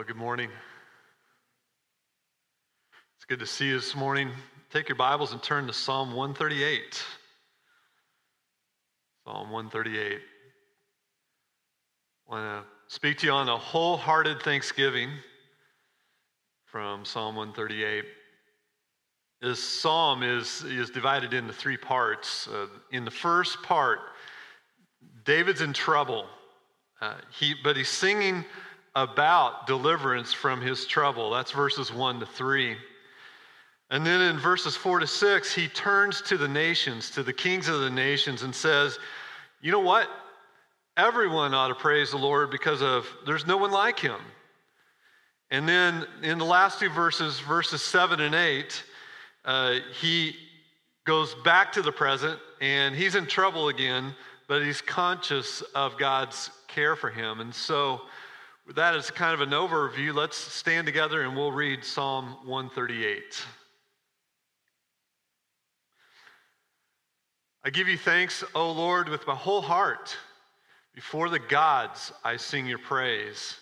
Well, good morning. It's good to see you this morning. Take your Bibles and turn to Psalm 138. Psalm 138. I want to speak to you on a wholehearted thanksgiving from Psalm 138. This psalm is, is divided into three parts. Uh, in the first part, David's in trouble, uh, he, but he's singing about deliverance from his trouble. That's verses 1 to 3. And then in verses 4 to 6, he turns to the nations, to the kings of the nations, and says, You know what? Everyone ought to praise the Lord because of there's no one like him. And then in the last two verses, verses 7 and 8, uh, he goes back to the present and he's in trouble again, but he's conscious of God's care for him. And so, with that as kind of an overview, let's stand together and we'll read Psalm 138. I give you thanks, O Lord, with my whole heart. Before the gods, I sing your praise.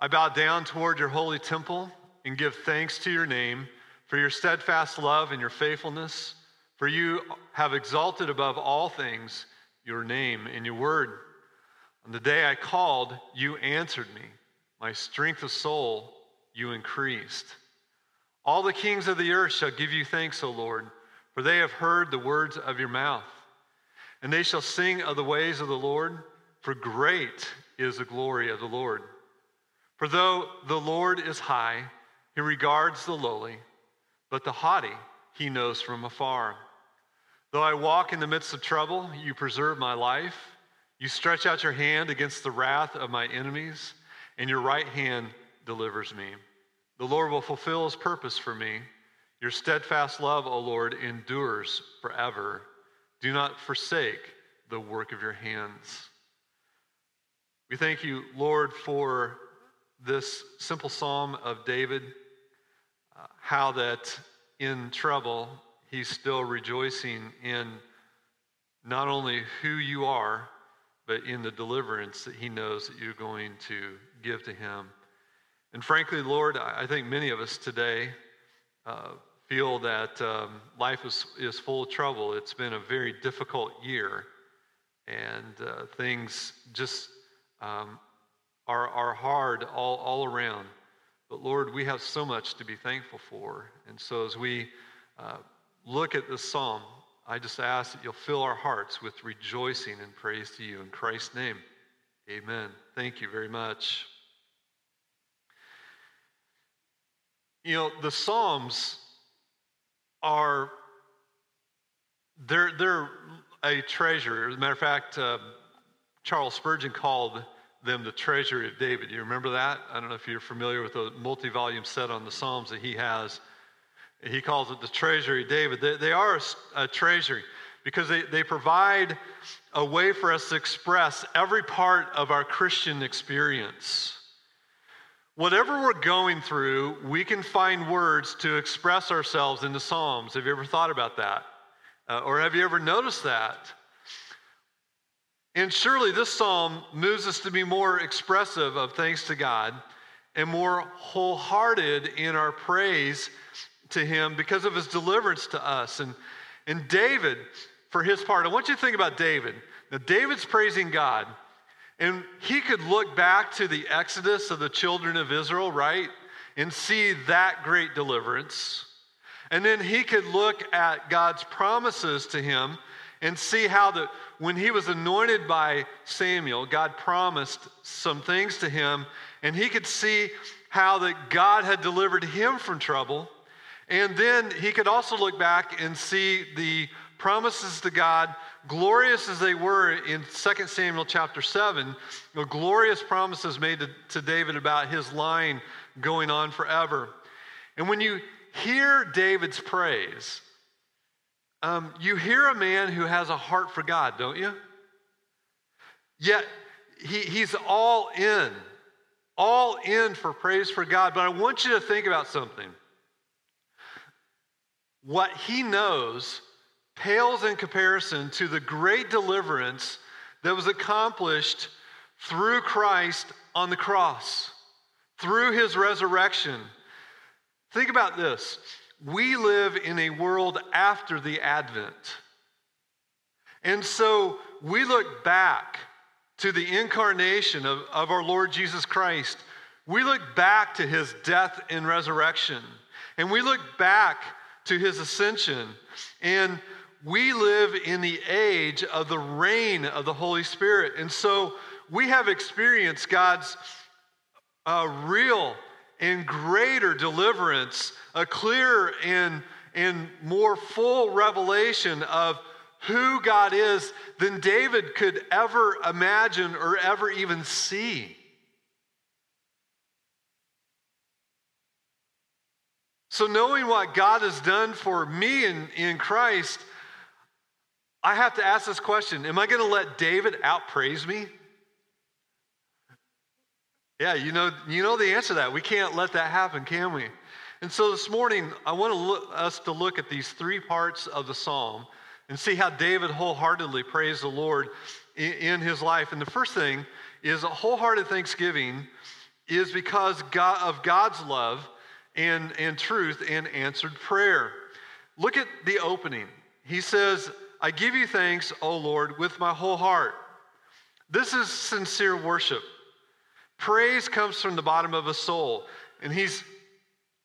I bow down toward your holy temple and give thanks to your name for your steadfast love and your faithfulness. For you have exalted above all things your name and your word. On the day I called, you answered me. My strength of soul you increased. All the kings of the earth shall give you thanks, O Lord, for they have heard the words of your mouth. And they shall sing of the ways of the Lord, for great is the glory of the Lord. For though the Lord is high, he regards the lowly, but the haughty he knows from afar. Though I walk in the midst of trouble, you preserve my life. You stretch out your hand against the wrath of my enemies, and your right hand delivers me. The Lord will fulfill his purpose for me. Your steadfast love, O Lord, endures forever. Do not forsake the work of your hands. We thank you, Lord, for this simple psalm of David, uh, how that in trouble he's still rejoicing in not only who you are, but in the deliverance that he knows that you're going to give to him. And frankly, Lord, I think many of us today uh, feel that um, life is, is full of trouble. It's been a very difficult year, and uh, things just um, are, are hard all, all around. But Lord, we have so much to be thankful for. And so as we uh, look at this psalm, I just ask that you'll fill our hearts with rejoicing and praise to you. In Christ's name, amen. Thank you very much. You know, the Psalms are, they're, they're a treasure. As a matter of fact, uh, Charles Spurgeon called them the treasury of David. You remember that? I don't know if you're familiar with the multi volume set on the Psalms that he has. He calls it the treasury David. They, they are a, a treasury because they, they provide a way for us to express every part of our Christian experience. Whatever we're going through, we can find words to express ourselves in the Psalms. Have you ever thought about that? Uh, or have you ever noticed that? And surely this psalm moves us to be more expressive of thanks to God and more wholehearted in our praise to him because of his deliverance to us. And, and David, for his part, I want you to think about David. Now, David's praising God, and he could look back to the exodus of the children of Israel, right? And see that great deliverance. And then he could look at God's promises to him and see how that when he was anointed by Samuel, God promised some things to him, and he could see how that God had delivered him from trouble and then he could also look back and see the promises to God, glorious as they were in 2 Samuel chapter 7, the glorious promises made to, to David about his line going on forever. And when you hear David's praise, um, you hear a man who has a heart for God, don't you? Yet he, he's all in, all in for praise for God. But I want you to think about something what he knows pales in comparison to the great deliverance that was accomplished through Christ on the cross. through his resurrection. Think about this. We live in a world after the Advent. And so we look back to the incarnation of, of our Lord Jesus Christ. We look back to his death and resurrection. And we look back to his ascension. And we live in the age of the reign of the Holy Spirit. And so we have experienced God's uh, real and greater deliverance, a clearer and, and more full revelation of who God is than David could ever imagine or ever even see. So, knowing what God has done for me in, in Christ, I have to ask this question Am I going to let David outpraise me? Yeah, you know, you know the answer to that. We can't let that happen, can we? And so this morning, I want to look, us to look at these three parts of the psalm and see how David wholeheartedly praised the Lord in, in his life. And the first thing is a wholehearted thanksgiving is because God, of God's love and, and truth and answered prayer. Look at the opening. He says, I give you thanks, O Lord, with my whole heart. This is sincere worship. Praise comes from the bottom of a soul, and he's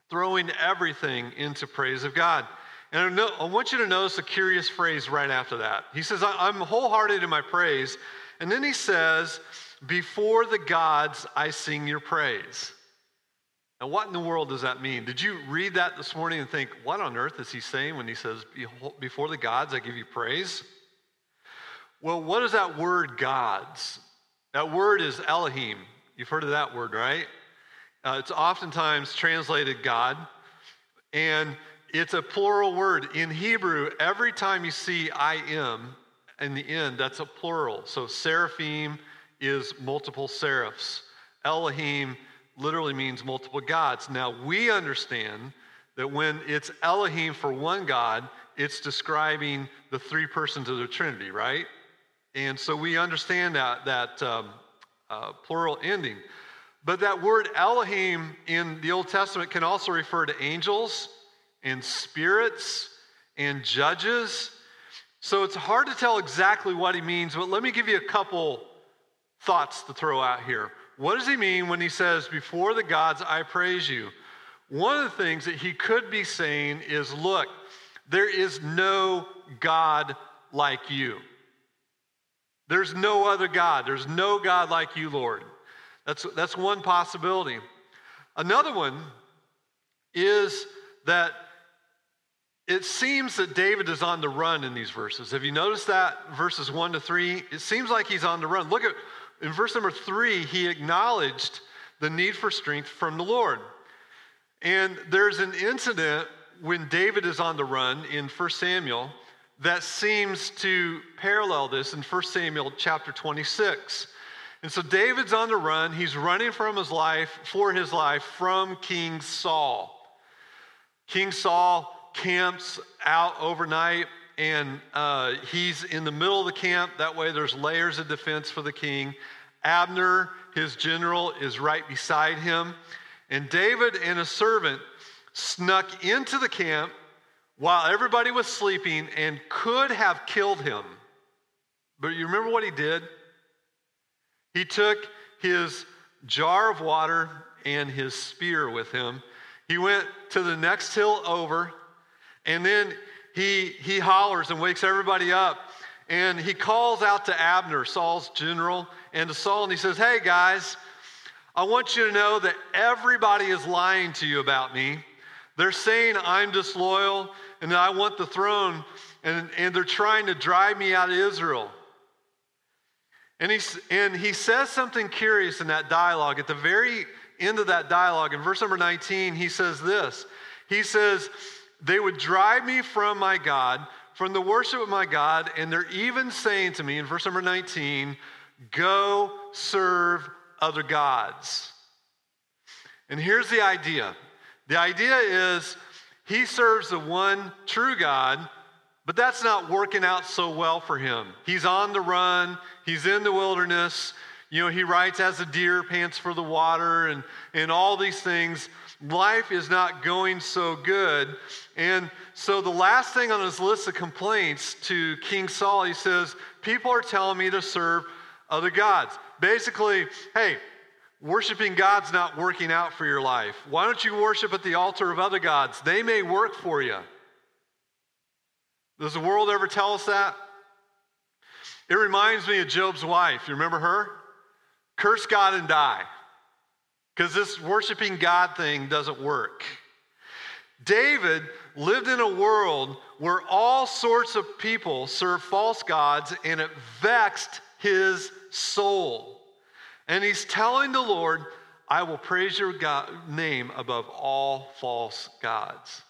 throwing everything into praise of God. And I want you to notice a curious phrase right after that. He says, I'm wholehearted in my praise. And then he says, Before the gods, I sing your praise. Now, what in the world does that mean? Did you read that this morning and think, what on earth is he saying when he says, Before the gods, I give you praise? Well, what is that word, gods? That word is Elohim. You've heard of that word, right? Uh, it's oftentimes translated God, and it's a plural word. In Hebrew, every time you see I am in the end, that's a plural. So seraphim is multiple seraphs. Elohim literally means multiple gods. Now, we understand that when it's Elohim for one God, it's describing the three persons of the Trinity, right? And so we understand that, that um, uh, plural ending. But that word Elohim in the Old Testament can also refer to angels and spirits and judges. So it's hard to tell exactly what he means, but let me give you a couple thoughts to throw out here. What does he mean when he says, Before the gods, I praise you? One of the things that he could be saying is, Look, there is no God like you. There's no other God. There's no God like you, Lord. That's, that's one possibility. Another one is that it seems that David is on the run in these verses. Have you noticed that? Verses 1 to 3? It seems like he's on the run. Look at in verse number 3, he acknowledged the need for strength from the Lord. And there's an incident when David is on the run in 1 Samuel that seems to parallel this in 1 Samuel chapter 26. And so David's on the run. He's running from his life, for his life, from King Saul. King Saul camps out overnight, and uh, he's in the middle of the camp. That way, there's layers of defense for the king. Abner, his general, is right beside him. And David and a servant snuck into the camp while everybody was sleeping and could have killed him. But you remember what he did? He took his jar of water and his spear with him. He went to the next hill over, and then he, he hollers and wakes everybody up. And he calls out to Abner, Saul's general, and to Saul, and he says, Hey guys, I want you to know that everybody is lying to you about me. They're saying I'm disloyal and that I want the throne, and, and they're trying to drive me out of Israel. And he, and he says something curious in that dialogue. At the very end of that dialogue, in verse number 19, he says this He says, They would drive me from my God, from the worship of my God, and they're even saying to me, in verse number 19, Go serve other gods. And here's the idea the idea is he serves the one true God, but that's not working out so well for him. He's on the run, he's in the wilderness. You know, he writes, as a deer pants for the water, and, and all these things. Life is not going so good. And so the last thing on his list of complaints to King Saul, he says, People are telling me to serve other gods. Basically, hey, worshiping God's not working out for your life. Why don't you worship at the altar of other gods? They may work for you. Does the world ever tell us that? It reminds me of Job's wife. You remember her? Curse God and die. Because this worshiping God thing doesn't work. David lived in a world where all sorts of people served false gods and it vexed his soul. And he's telling the Lord, I will praise your God, name above all false gods.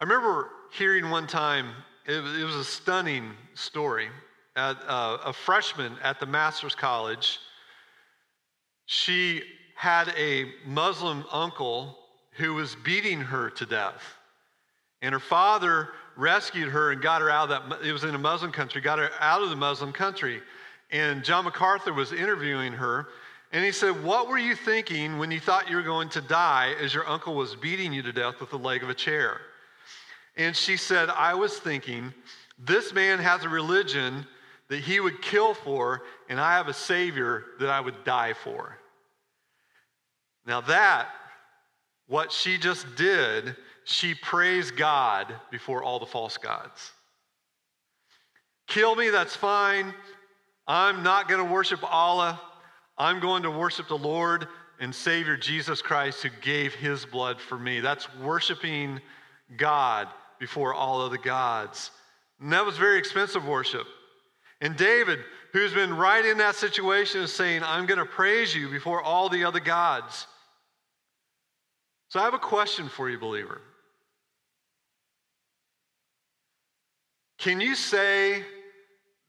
I remember hearing one time, it was a stunning story. At, uh, a freshman at the Master's College, she had a Muslim uncle who was beating her to death. And her father rescued her and got her out of that, it was in a Muslim country, got her out of the Muslim country. And John MacArthur was interviewing her. And he said, What were you thinking when you thought you were going to die as your uncle was beating you to death with the leg of a chair? And she said, I was thinking, this man has a religion that he would kill for, and I have a Savior that I would die for. Now, that, what she just did, she praised God before all the false gods. Kill me, that's fine. I'm not going to worship Allah. I'm going to worship the Lord and Savior Jesus Christ who gave his blood for me. That's worshiping God before all other gods. And that was very expensive worship. And David, who's been right in that situation, is saying, I'm going to praise you before all the other gods. So I have a question for you, believer. Can you say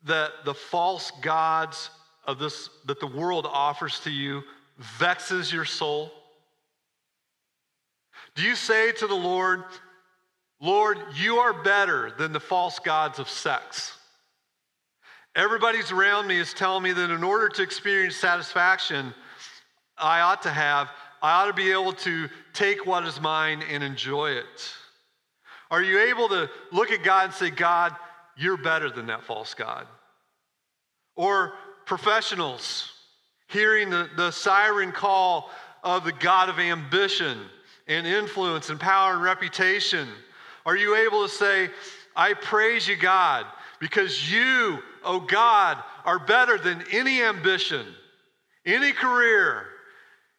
that the false gods of this that the world offers to you vexes your soul? Do you say to the Lord, Lord, you are better than the false gods of sex. Everybody's around me is telling me that in order to experience satisfaction, I ought to have, I ought to be able to take what is mine and enjoy it. Are you able to look at God and say, God, you're better than that false God? Or professionals hearing the, the siren call of the God of ambition and influence and power and reputation are you able to say, I praise you, God, because you, oh God, are better than any ambition, any career,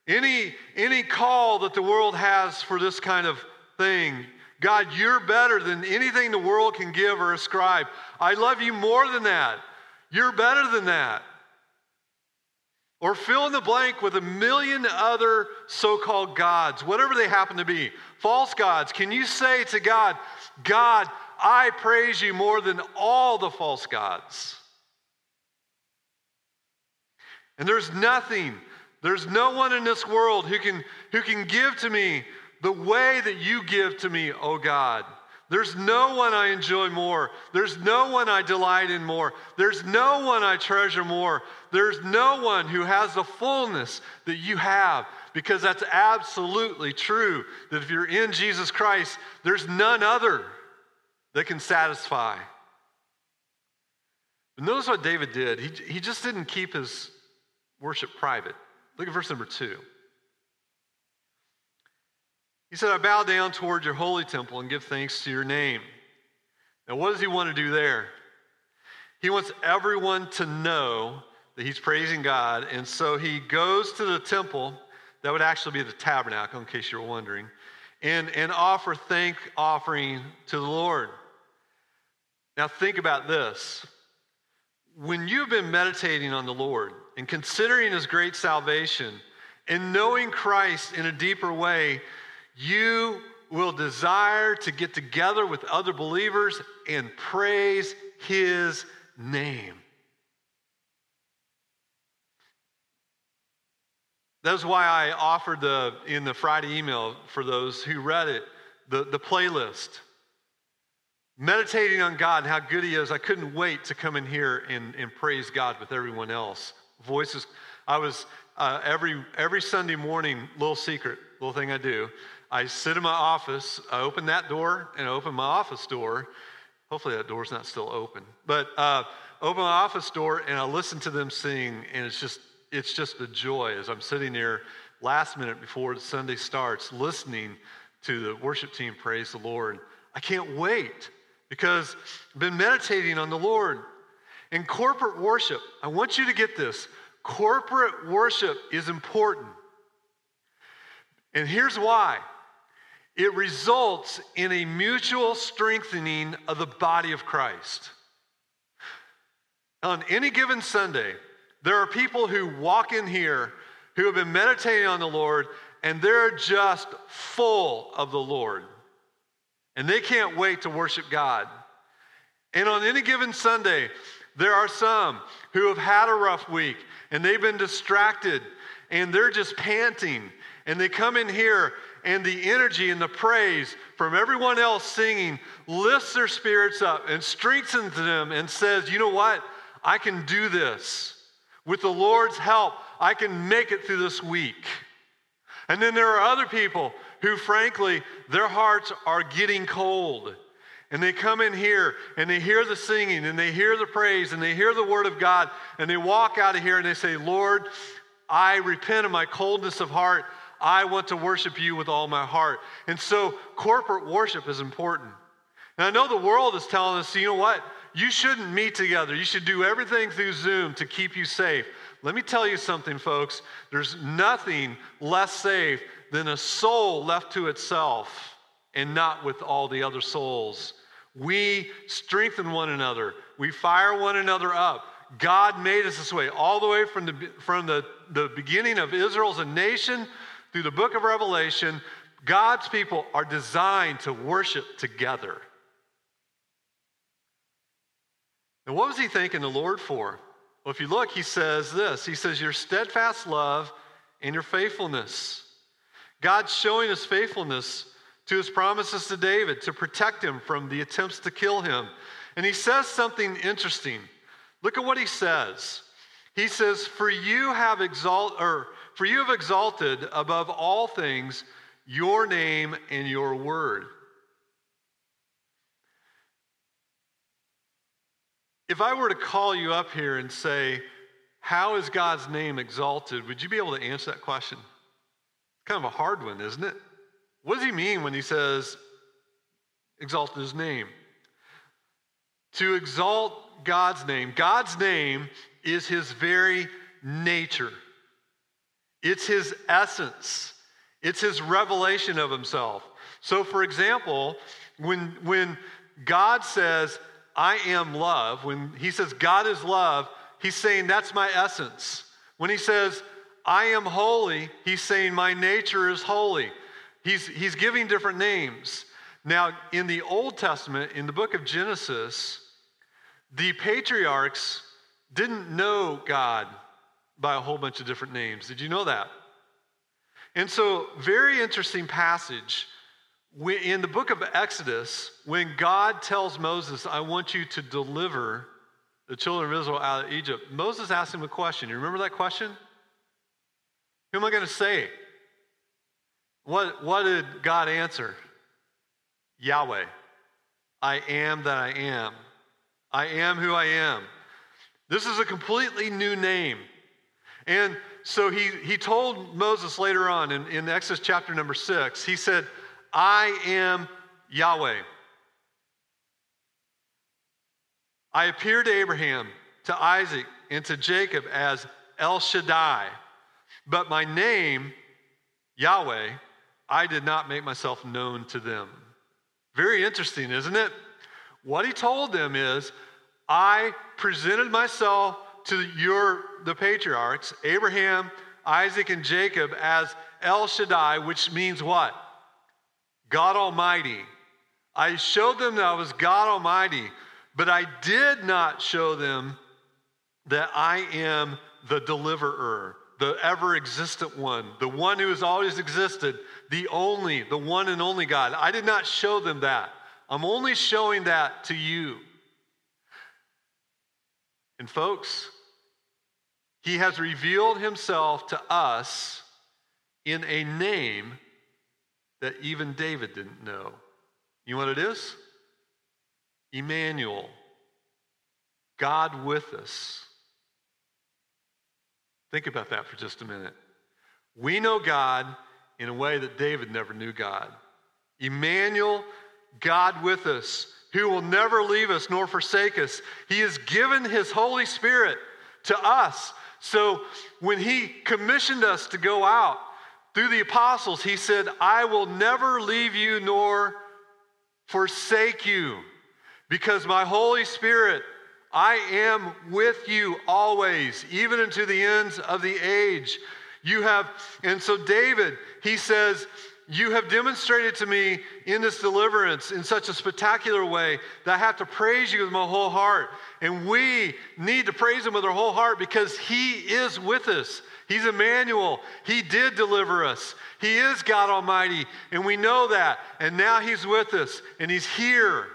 any, any call that the world has for this kind of thing? God, you're better than anything the world can give or ascribe. I love you more than that. You're better than that. Or fill in the blank with a million other so called gods, whatever they happen to be, false gods. Can you say to God, God, I praise you more than all the false gods? And there's nothing, there's no one in this world who can, who can give to me the way that you give to me, oh God. There's no one I enjoy more. There's no one I delight in more. There's no one I treasure more. There's no one who has the fullness that you have because that's absolutely true. That if you're in Jesus Christ, there's none other that can satisfy. But notice what David did. He, he just didn't keep his worship private. Look at verse number two. He said, I bow down toward your holy temple and give thanks to your name. Now, what does he want to do there? He wants everyone to know that he's praising God. And so he goes to the temple, that would actually be the tabernacle, in case you were wondering, and, and offer thank offering to the Lord. Now, think about this. When you've been meditating on the Lord and considering his great salvation and knowing Christ in a deeper way, you will desire to get together with other believers and praise his name. That's why I offered the in the Friday email for those who read it, the, the playlist. Meditating on God and how good He is, I couldn't wait to come in here and, and praise God with everyone else Voices. I was uh, every every Sunday morning. Little secret, little thing I do. I sit in my office. I open that door and I open my office door. Hopefully that door's not still open. But uh, open my office door and I listen to them sing, and it's just it's just a joy as I'm sitting there last minute before Sunday starts, listening to the worship team praise the Lord. I can't wait because I've been meditating on the Lord. In corporate worship, I want you to get this corporate worship is important. And here's why it results in a mutual strengthening of the body of Christ. On any given Sunday, there are people who walk in here who have been meditating on the Lord and they're just full of the Lord. And they can't wait to worship God. And on any given Sunday, there are some who have had a rough week and they've been distracted and they're just panting. And they come in here and the energy and the praise from everyone else singing lifts their spirits up and strengthens them and says, you know what? I can do this. With the Lord's help, I can make it through this week. And then there are other people who, frankly, their hearts are getting cold. And they come in here and they hear the singing and they hear the praise and they hear the word of God and they walk out of here and they say, Lord, I repent of my coldness of heart. I want to worship you with all my heart. And so corporate worship is important. And I know the world is telling us, you know what? You shouldn't meet together. You should do everything through Zoom to keep you safe. Let me tell you something, folks. There's nothing less safe than a soul left to itself and not with all the other souls. We strengthen one another, we fire one another up. God made us this way, all the way from the, from the, the beginning of Israel as a nation through the book of Revelation. God's people are designed to worship together. And what was he thanking the Lord for? Well, if you look, he says this He says, Your steadfast love and your faithfulness. God's showing his faithfulness to his promises to David to protect him from the attempts to kill him. And he says something interesting. Look at what he says. He says, For you have exalt or for you have exalted above all things your name and your word. If I were to call you up here and say, How is God's name exalted? Would you be able to answer that question? Kind of a hard one, isn't it? What does he mean when he says, exalt his name? To exalt God's name. God's name is his very nature, it's his essence, it's his revelation of himself. So, for example, when, when God says, I am love, when he says God is love, he's saying that's my essence. When he says I am holy, he's saying my nature is holy. He's, he's giving different names. Now, in the Old Testament, in the book of Genesis, the patriarchs didn't know God by a whole bunch of different names. Did you know that? And so, very interesting passage in the book of Exodus, when God tells Moses, I want you to deliver the children of Israel out of Egypt, Moses asked him a question. You remember that question? Who am I going to say? What, what did God answer? Yahweh. I am that I am. I am who I am. This is a completely new name. And so he, he told Moses later on in, in Exodus chapter number six, he said, I am Yahweh. I appeared to Abraham, to Isaac, and to Jacob as El Shaddai, but my name, Yahweh, I did not make myself known to them. Very interesting, isn't it? What he told them is, I presented myself to your the patriarchs, Abraham, Isaac, and Jacob, as El Shaddai, which means what? God Almighty. I showed them that I was God Almighty, but I did not show them that I am the deliverer, the ever existent one, the one who has always existed, the only, the one and only God. I did not show them that. I'm only showing that to you. And folks, He has revealed himself to us in a name that even David didn't know. You know what it is? Emmanuel, God with us. Think about that for just a minute. We know God in a way that David never knew God. Emmanuel, God with us, who will never leave us nor forsake us. He has given his Holy Spirit to us. So when he commissioned us to go out through the apostles, he said, I will never leave you nor forsake you because my Holy Spirit, I am with you always, even unto the ends of the age. You have, and so David, he says, You have demonstrated to me in this deliverance in such a spectacular way that I have to praise you with my whole heart. And we need to praise him with our whole heart because he is with us. He's Emmanuel. He did deliver us. He is God Almighty, and we know that. And now He's with us, and He's here.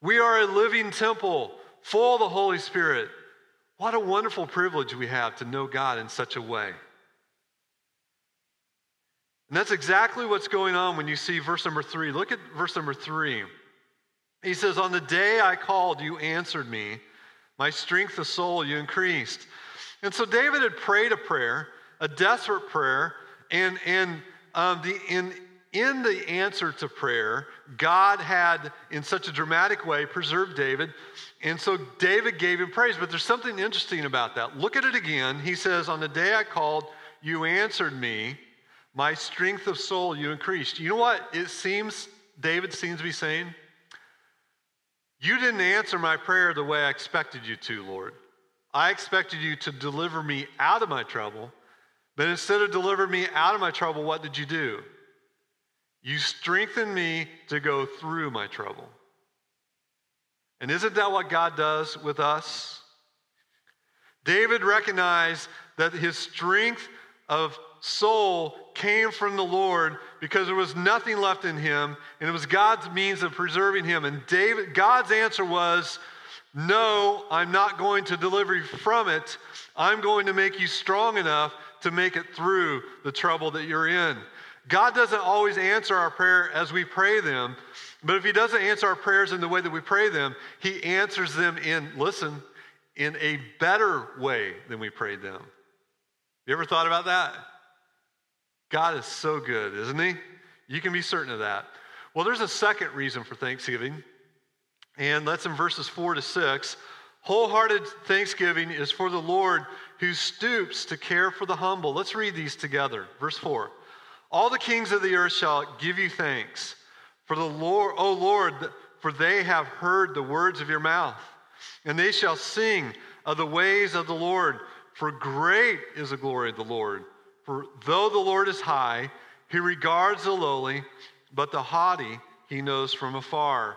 We are a living temple full of the Holy Spirit. What a wonderful privilege we have to know God in such a way. And that's exactly what's going on when you see verse number three. Look at verse number three. He says, On the day I called, you answered me. My strength of soul you increased. And so David had prayed a prayer, a desperate prayer, and, and um, the, in, in the answer to prayer, God had, in such a dramatic way, preserved David. And so David gave him praise. But there's something interesting about that. Look at it again. He says, On the day I called, you answered me. My strength of soul you increased. You know what it seems David seems to be saying? You didn't answer my prayer the way I expected you to, Lord. I expected you to deliver me out of my trouble, but instead of delivering me out of my trouble, what did you do? You strengthen me to go through my trouble. And isn't that what God does with us? David recognized that his strength of soul came from the Lord because there was nothing left in him, and it was God's means of preserving him. And David, God's answer was, no, I'm not going to deliver you from it. I'm going to make you strong enough to make it through the trouble that you're in. God doesn't always answer our prayer as we pray them, but if He doesn't answer our prayers in the way that we pray them, He answers them in, listen, in a better way than we prayed them. You ever thought about that? God is so good, isn't He? You can be certain of that. Well, there's a second reason for Thanksgiving. And that's in verses 4 to 6. Wholehearted thanksgiving is for the Lord who stoops to care for the humble. Let's read these together. Verse 4. All the kings of the earth shall give you thanks for the Lord, O Lord, for they have heard the words of your mouth, and they shall sing of the ways of the Lord, for great is the glory of the Lord. For though the Lord is high, he regards the lowly, but the haughty he knows from afar.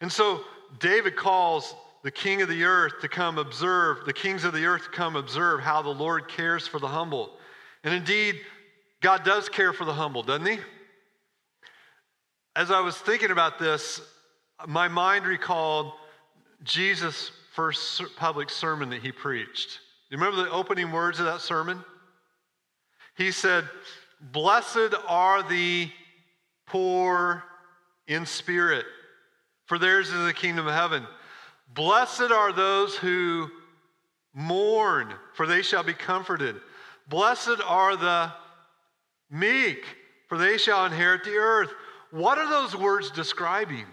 And so David calls the king of the earth to come observe, the kings of the earth to come observe how the Lord cares for the humble. And indeed, God does care for the humble, doesn't he? As I was thinking about this, my mind recalled Jesus' first public sermon that he preached. You remember the opening words of that sermon? He said, Blessed are the poor in spirit for theirs is the kingdom of heaven. Blessed are those who mourn, for they shall be comforted. Blessed are the meek, for they shall inherit the earth. What are those words describing?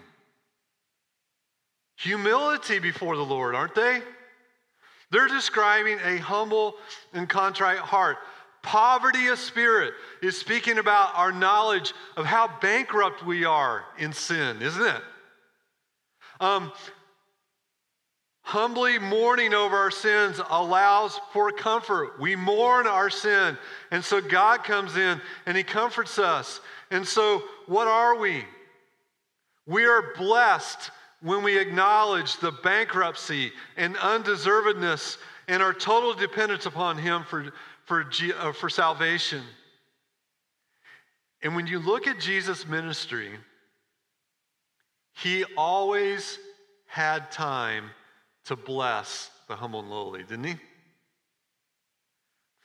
Humility before the Lord, aren't they? They're describing a humble and contrite heart. Poverty of spirit is speaking about our knowledge of how bankrupt we are in sin, isn't it? Um, humbly mourning over our sins allows for comfort. We mourn our sin. And so God comes in and He comforts us. And so, what are we? We are blessed when we acknowledge the bankruptcy and undeservedness and our total dependence upon Him for, for, uh, for salvation. And when you look at Jesus' ministry, he always had time to bless the humble and lowly, didn't he?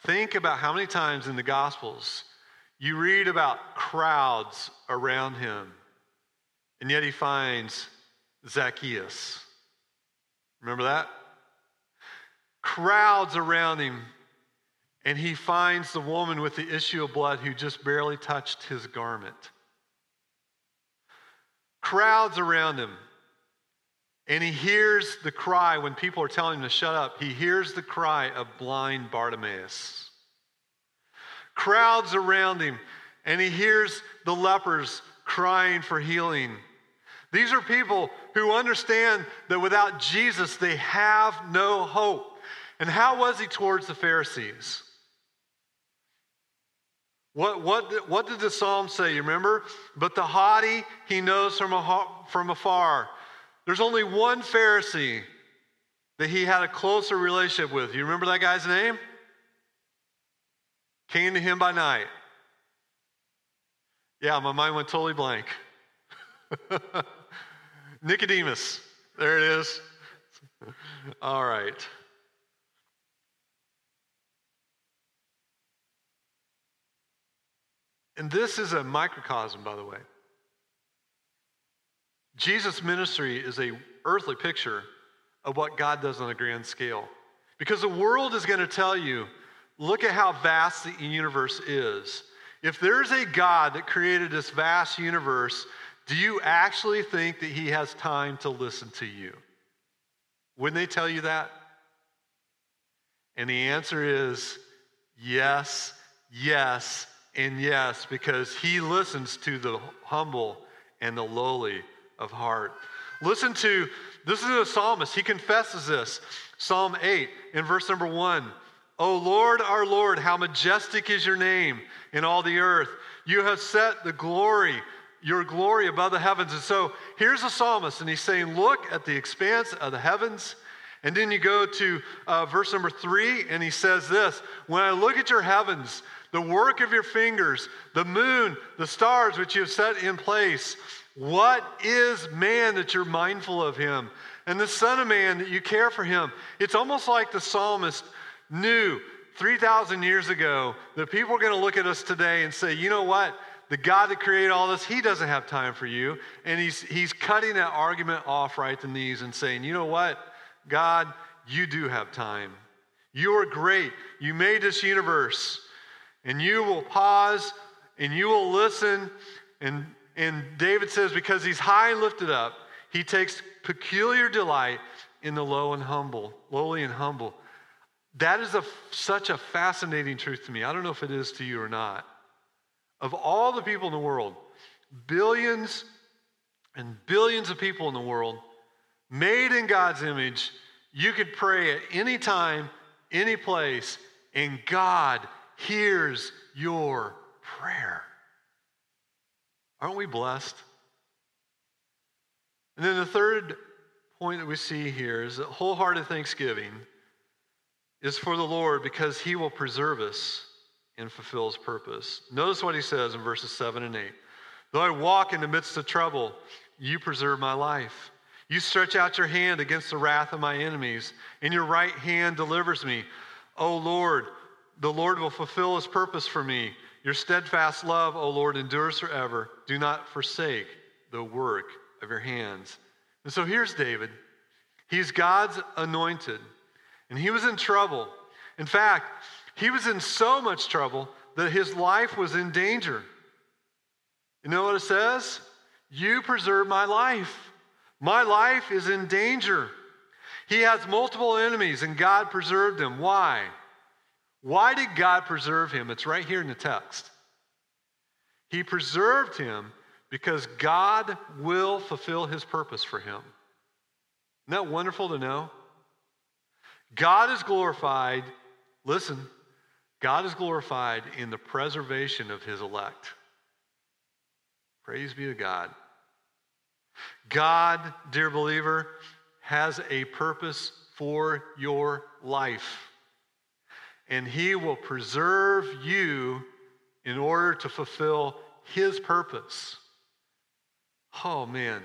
Think about how many times in the Gospels you read about crowds around him, and yet he finds Zacchaeus. Remember that? Crowds around him, and he finds the woman with the issue of blood who just barely touched his garment. Crowds around him, and he hears the cry when people are telling him to shut up. He hears the cry of blind Bartimaeus. Crowds around him, and he hears the lepers crying for healing. These are people who understand that without Jesus, they have no hope. And how was he towards the Pharisees? What, what, what did the psalm say? You remember? But the haughty he knows from, a, from afar. There's only one Pharisee that he had a closer relationship with. You remember that guy's name? Came to him by night. Yeah, my mind went totally blank. Nicodemus. There it is. All right. And this is a microcosm, by the way. Jesus' ministry is a earthly picture of what God does on a grand scale. Because the world is going to tell you, look at how vast the universe is. If there's a God that created this vast universe, do you actually think that he has time to listen to you? Wouldn't they tell you that? And the answer is yes, yes, and yes, because he listens to the humble and the lowly of heart. Listen to this is a psalmist. He confesses this. Psalm 8 in verse number 1. O Lord, our Lord, how majestic is your name in all the earth. You have set the glory, your glory above the heavens. And so here's a psalmist, and he's saying, Look at the expanse of the heavens. And then you go to uh, verse number three, and he says this When I look at your heavens, the work of your fingers, the moon, the stars which you have set in place, what is man that you're mindful of him? And the Son of Man that you care for him. It's almost like the psalmist knew 3,000 years ago that people are going to look at us today and say, you know what? The God that created all this, he doesn't have time for you. And he's, he's cutting that argument off right at the knees and saying, you know what? God, you do have time. You are great. You made this universe. And you will pause and you will listen and and David says, because he's high and lifted up, he takes peculiar delight in the low and humble, lowly and humble. That is a, such a fascinating truth to me. I don't know if it is to you or not. Of all the people in the world, billions and billions of people in the world, made in God's image, you could pray at any time, any place, and God hears your prayer. Aren't we blessed? And then the third point that we see here is that wholehearted thanksgiving is for the Lord because he will preserve us and fulfill his purpose. Notice what he says in verses 7 and 8. Though I walk in the midst of trouble, you preserve my life. You stretch out your hand against the wrath of my enemies, and your right hand delivers me. O Lord, the Lord will fulfill his purpose for me. Your steadfast love, O Lord, endures forever. Do not forsake the work of your hands. And so here's David. He's God's anointed, and he was in trouble. In fact, he was in so much trouble that his life was in danger. You know what it says? You preserve my life. My life is in danger. He has multiple enemies, and God preserved him. Why? Why did God preserve him? It's right here in the text. He preserved him because God will fulfill his purpose for him. Isn't that wonderful to know? God is glorified, listen, God is glorified in the preservation of his elect. Praise be to God. God, dear believer, has a purpose for your life and he will preserve you in order to fulfill his purpose. Oh man.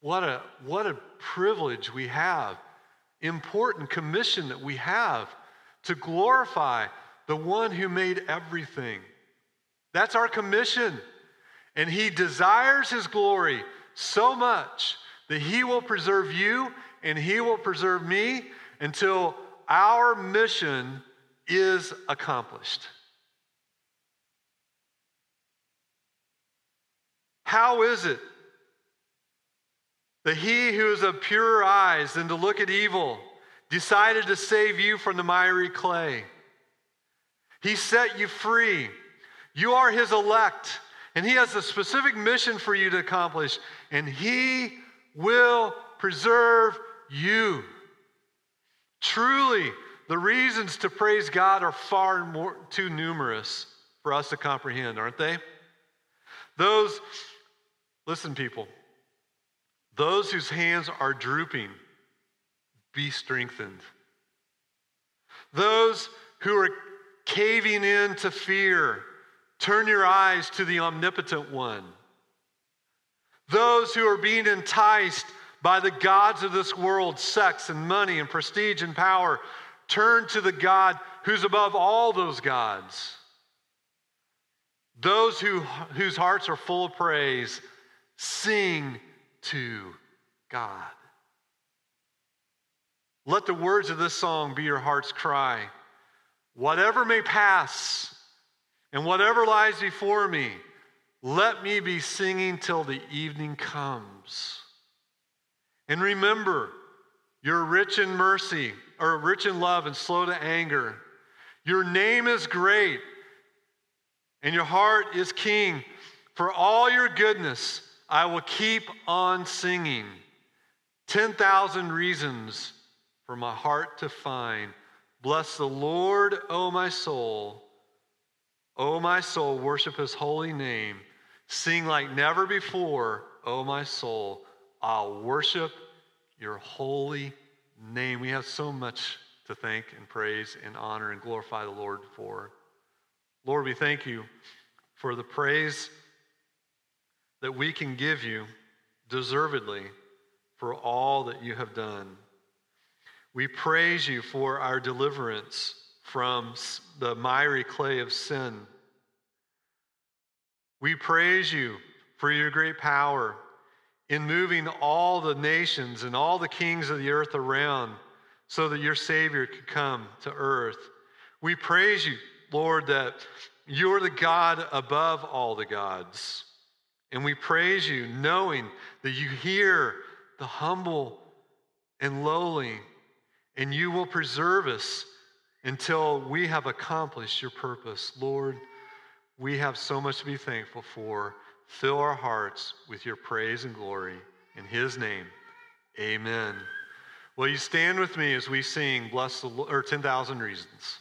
What a what a privilege we have. Important commission that we have to glorify the one who made everything. That's our commission. And he desires his glory so much that he will preserve you and he will preserve me until our mission is accomplished. How is it that he who is of purer eyes than to look at evil decided to save you from the miry clay? He set you free. You are his elect, and he has a specific mission for you to accomplish, and he will preserve you. Truly, the reasons to praise God are far more, too numerous for us to comprehend, aren't they? Those, listen, people, those whose hands are drooping, be strengthened. Those who are caving in to fear, turn your eyes to the omnipotent one. Those who are being enticed by the gods of this world, sex and money and prestige and power, turn to the God who's above all those gods. Those who, whose hearts are full of praise, sing to God. Let the words of this song be your heart's cry. Whatever may pass and whatever lies before me, let me be singing till the evening comes. And remember, you're rich in mercy, or rich in love and slow to anger. Your name is great, and your heart is king. For all your goodness, I will keep on singing. 10,000 reasons for my heart to find. Bless the Lord, O my soul. O my soul, worship his holy name. Sing like never before, O my soul. I'll worship your holy name. We have so much to thank and praise and honor and glorify the Lord for. Lord, we thank you for the praise that we can give you deservedly for all that you have done. We praise you for our deliverance from the miry clay of sin. We praise you for your great power in moving all the nations and all the kings of the earth around so that your Savior could come to earth. We praise you, Lord, that you're the God above all the gods. And we praise you knowing that you hear the humble and lowly and you will preserve us until we have accomplished your purpose. Lord, we have so much to be thankful for. Fill our hearts with your praise and glory. In his name, amen. Will you stand with me as we sing Bless the Lord, or 10,000 Reasons?